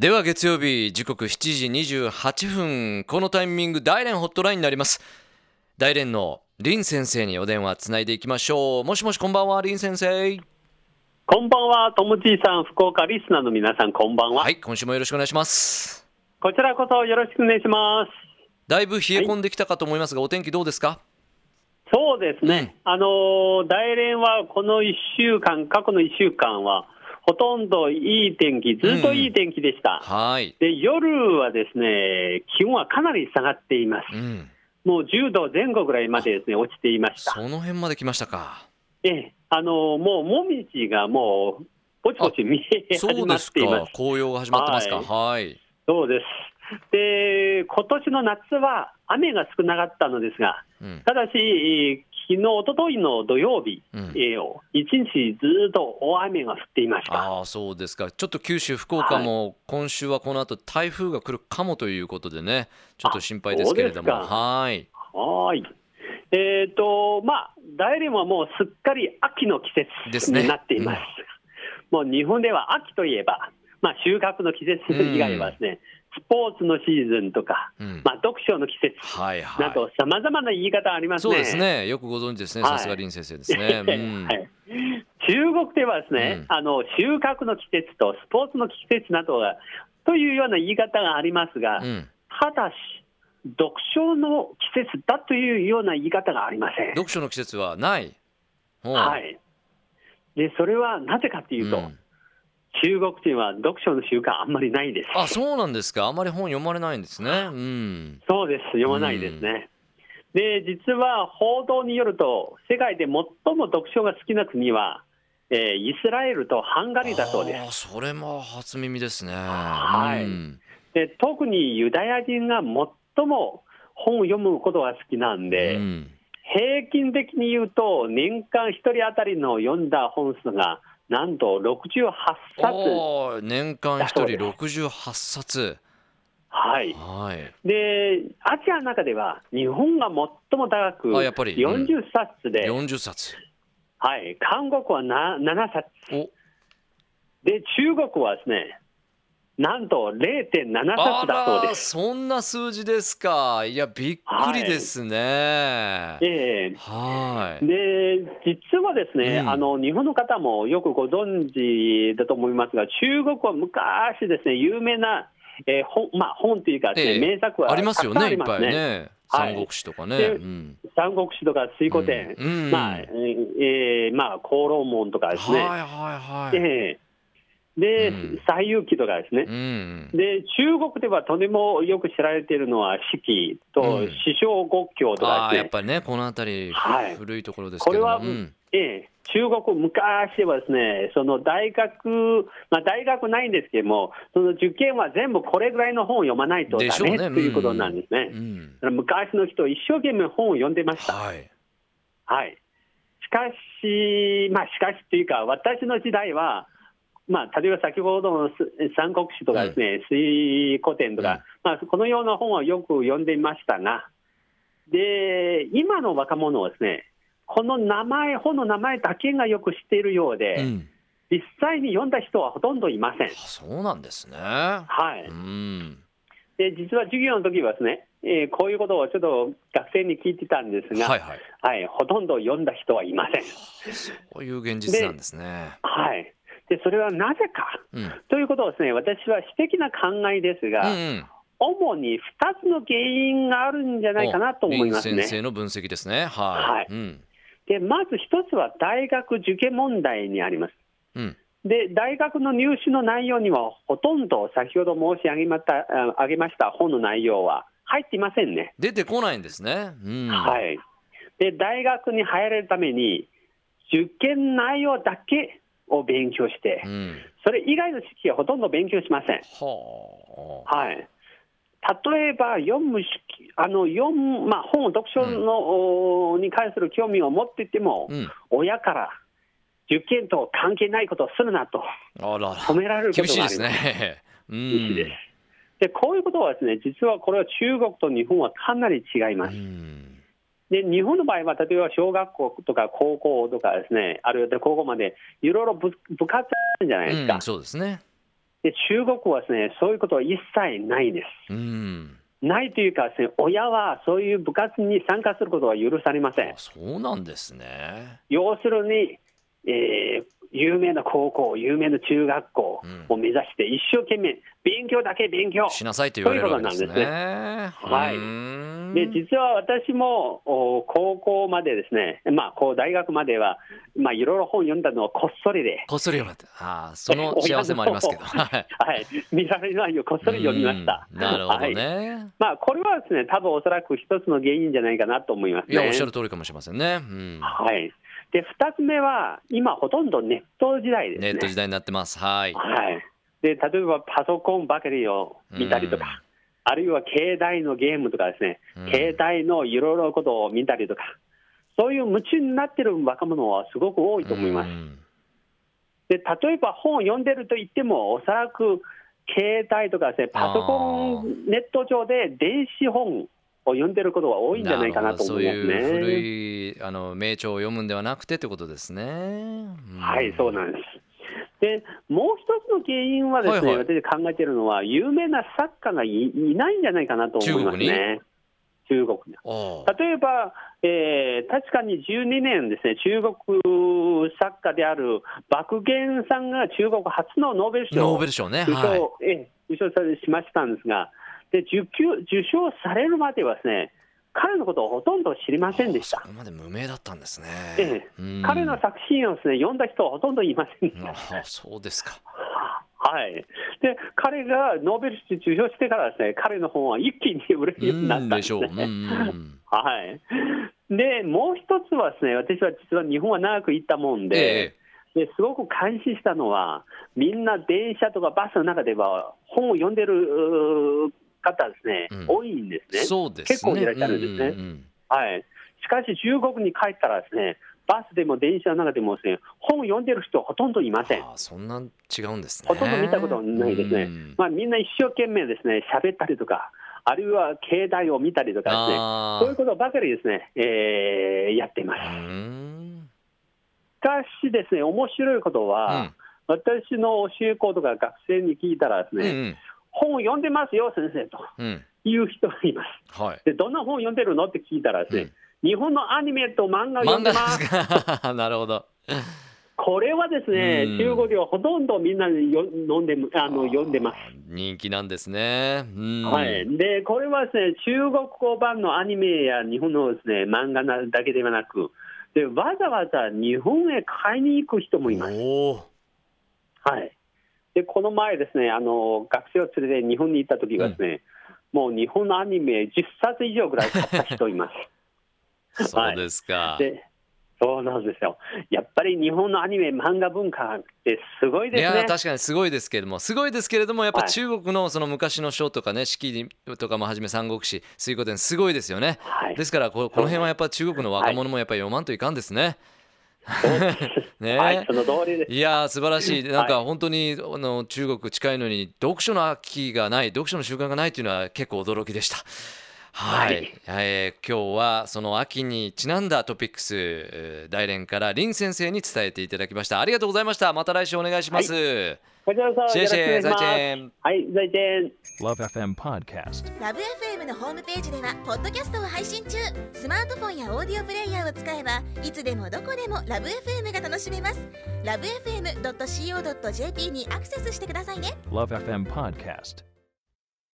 では月曜日時刻7時28分。このタイミング大連ホットラインになります。大連の林先生にお電話つないでいきましょう。もしもしこんばんは林先生。こんばんは、ともちいさん、福岡リスナーの皆さん、こんばんは。はい今週もよろしくお願いします。こちらこそよろしくお願いします。だいぶ冷え込んできたかと思いますが、お天気どうですか？そうですね、あのー大連はこの1週間、過去の1週間は、ほとんどいい天気、ずっといい天気でした。はいで夜はですね、気温はかなり下がっています。うんもう10度前後ぐらいまでですね、落ちていました。その辺まで来ましたかええ、あのーもう、もみじがもう、ぼちぼち見え始まっています。紅葉が始まってますかはいはいそうです。で、今年の夏は雨が少なかったのですが、うんただし、えー昨日、一昨日の土曜日、うん。えー一日ずっと大雨が降っていました。ああそうですか。ちょっと九州福岡も今週はこの後台風が来るかもということでねちょっと心配ですけれども。はい。はーい。えっ、と、まあ、大連はもうすっかり秋の季節になっています。もう日本では秋といえば、まあ、収穫の季節以外はですね、スポーツのシーズンとか、うん。まあ、読書の季節など、さまざまな言い方ありますね。そうですね。よくご存知ですね。はい。さすが林先生ですね、うん。はい、中国ではですね、うん。あの収穫の季節とスポーツの季節などがというような言い方がありますが、うん。ただし、読書の季節だというような言い方がありません。読書の季節はない。はい、でそれはなぜかというと、うん中国人は読書の習慣あんまりないです。あそうなんですか。あまり本読まれないんですね。うん。そうです、読まないですね。で、実は報道によると、世界で最も読書が好きな国は、えーイスラエルとハンガリーだそうです。それも初耳ですね。はい。うん。で特にユダヤ人が最も本を読むことが好きなんで、うん。平均的に言うと、年間1人当たりの読んだ本数が、なんと68冊、年間一人だそうです。68冊。はい、はい。でアジアの中では、日本が最も高く、あやっぱり。うん。40冊で、40冊。はい、韓国はな7冊。お。で、中国はですね、なんと0.7あ冊だそうらです。そんな数字ですか。いやびっくりですね。ええ。はい。で実はですね、うん。あの日本の方もよくご存知だと思いますが、中国は昔ですね、有名な、えー本まあ、本というかね、ええ。名作はありますよねいっぱいね。はい。三国志とかね。でうん。三国志とか水古典、うん。うん。まあえーえーまあ、公論門とかですね、はいはいはい。ええで、うん。西遊記とかですね、うんで中国ではとてもよく知られているのは四季とうん。師匠国教とかですね、ああやっぱりねこの辺りはい。古いところですけども。これは、うん。ええ、中国、昔はですね、その大学、まあ、大学ないんですけども、その受験は全部これぐらいの本を読まないとダでしょうね。メということなんですね。うん。昔の人、一生懸命本を読んでました。はい。はい、しかし、まあ、しかしというか、私の時代は、まあ、例えば先ほどのす三国志とかですね、水古典とか、うんまあ、このような本はよく読んでいましたが、で今の若者はですね、この名前、本の名前だけがよく知っているようで、うん。実際に読んだ人はほとんどいません。あそうなんですね。はい、うん。で実は授業の時はですね、えーこういうことをちょっと学生に聞いてたんですが、はいはい。はい、ほとんど読んだ人はいません。そういう現実なんですね。はい、でそれはなぜか？うんうんということをですね、私は私的な考えですが、うん主に2つの原因があるんじゃないかなと思います林先生ね。の分析ですねははいいうんで、まず1つは大学受験問題にあります。うんで、大学の入試の内容には、ほとんど先ほど申し上げましたあ上げました本の内容は入っていませんね。出てこないんですねうんはい。で、大学に入れるために、受験内容だけを勉強してう、ん。それ以外の知識はほとんど勉強しません。ははい、例えば読む識あの読む、まあ、本、読書の、おに関する興味を持っていても、あうん。親から受験と関係ないことをするなと褒められることがあります。す。ね。う厳しいでんす。でこういうことはですね、実はこれは中国と日本はかなり違いまうす。んで日本の場合は、例えば小学校とか高校とかですね、あるいは高校までいろいろ部部活あるじゃないですか。うんそうですねで中国はですね、そういうことは一切ないです。うんないというかですね、親はそういう部活に参加することは許されませんあ。そうなんですね要するに、えー有名な高校、有名な中学校を目指して、一生懸命、勉強だけ勉強。しなさいと言われるわけですね。そういうなんですはい。で実は私もお高校までですね、まあ、こう大学までは、まあ、いろいろ本読んだのはこっそりで、こっそり読まれてああその 幸せもありますけど。はい。はい、見られないようこっそり読みました。うん。なるほどはい。ね、まあ、これはですね、多分おそらく一つの原因じゃないかなと思いますね。いやおっしゃる通りかもしれませんね、うん、はい、で2つ目は、今、ほとんどネット時代ですね。ネット時代になってます。はい。はい、で例えばパソコンばかりを見たりとか、うんあるいは携帯のゲームとかですね、うん。携帯のいろいろなことを見たりとか、そういう夢中になってる若者はすごく多いと思います。うん。で例えば本を読んでると言っても、おそらく携帯とかですね、パソコン、ネット上で電子本を読んでることが多いんじゃないかなと思いまするほどそういう古ね。いあの名著を読むんではなくてということですね、うん。はい、そうなんです。でもう一つの原因はですね、はいはい。私考えているのは、有名な作家がいいないんじゃないかなと思いますね。中国に？例えば、えー確かに12年ですね、中国作家である爆言さんが中国初のノーベル賞。ノをーベル賞ね。受賞,、はいええ受賞されしましたんですが、で受給受賞されるまではですね、彼のことをほとんど知りませんでした。そ。こまで無名だったんですね、ええ。うん。彼の作品をですね読んだ人はほとんどいませんでした。ああそうですか。はい、で彼がノーベル賞受賞してからですね、彼の本は一気に売れるようになったんですね。うんはい、でもう一つはですね、私は実は日本は長く行ったもんで、えですごく感心したのは、みんな電車とかバスの中では本を読んでる方ですね、うん。多いんですね。そうですね。結構いらっしゃるんですね。うんうんはい、しかし中国に帰ったらですね、バスでも電車の中でもですね、本を読んでる人はほとんどいません。ああそんな違うんですね。ほとんど見たことないですね。うん。まあ、みんな一生懸命ですね、喋ったりとか、あるいは携帯を見たりとかですね、あそういうことばかりですね、えーやっています。しかしですね、面白いことは、私の教え子とか学生に聞いたらですね、うんうん本を読んでますよ、先生と。うん。いう人がいます。はい。で、どんな本を読んでるの？って聞いたらですね、日本のアニメと漫画を読んでます。す。か？なるほど。これはですね、うん。中国ではほとんどみんなよ飲んであの読んでます。人気なんですね。うん。はい、でこれはですね中国語版のアニメや日本のですね漫画なだけではなくで、わざわざ日本へ買いに行く人もいます。おおはい、でこの前ですねあの、学生を連れて日本に行った時はですね、もう日本のアニメ10冊以上ぐらい買った人います。そうですか、でそうなんですよ。やっぱり日本のアニメ、漫画文化ってすごいいですね。や確かにすごいですけれども。すごいですけれどもやっぱはい。中国のその昔の書とかね四季とかもはじめ三国志水滸伝すごいですよね。はい。ですからここの辺はやっぱ中国の若者もやっぱり読まんといかんですね、そうです ね。はい、その通りです。いやー素晴らしい。なんかはい本当にあの中国近いのに読書の秋がない読書の習慣がないというのは結構驚きでした。はい、はい。えー今日はその秋にちなんだトピックスえー大連から林先生に伝えていただきました。ありがとうございました。また来週お願いします、こちらこそよろしくお願いしますはい、再见。Love FM Podcast. ラブ f m のホームページではポッドキャストを配信中スマートフォンやオーディオプレイヤーを使えばいつでもどこでもラブ f m が楽しめますラブ FM.co.jp にアクセスしてくださいね Love FM Podcast.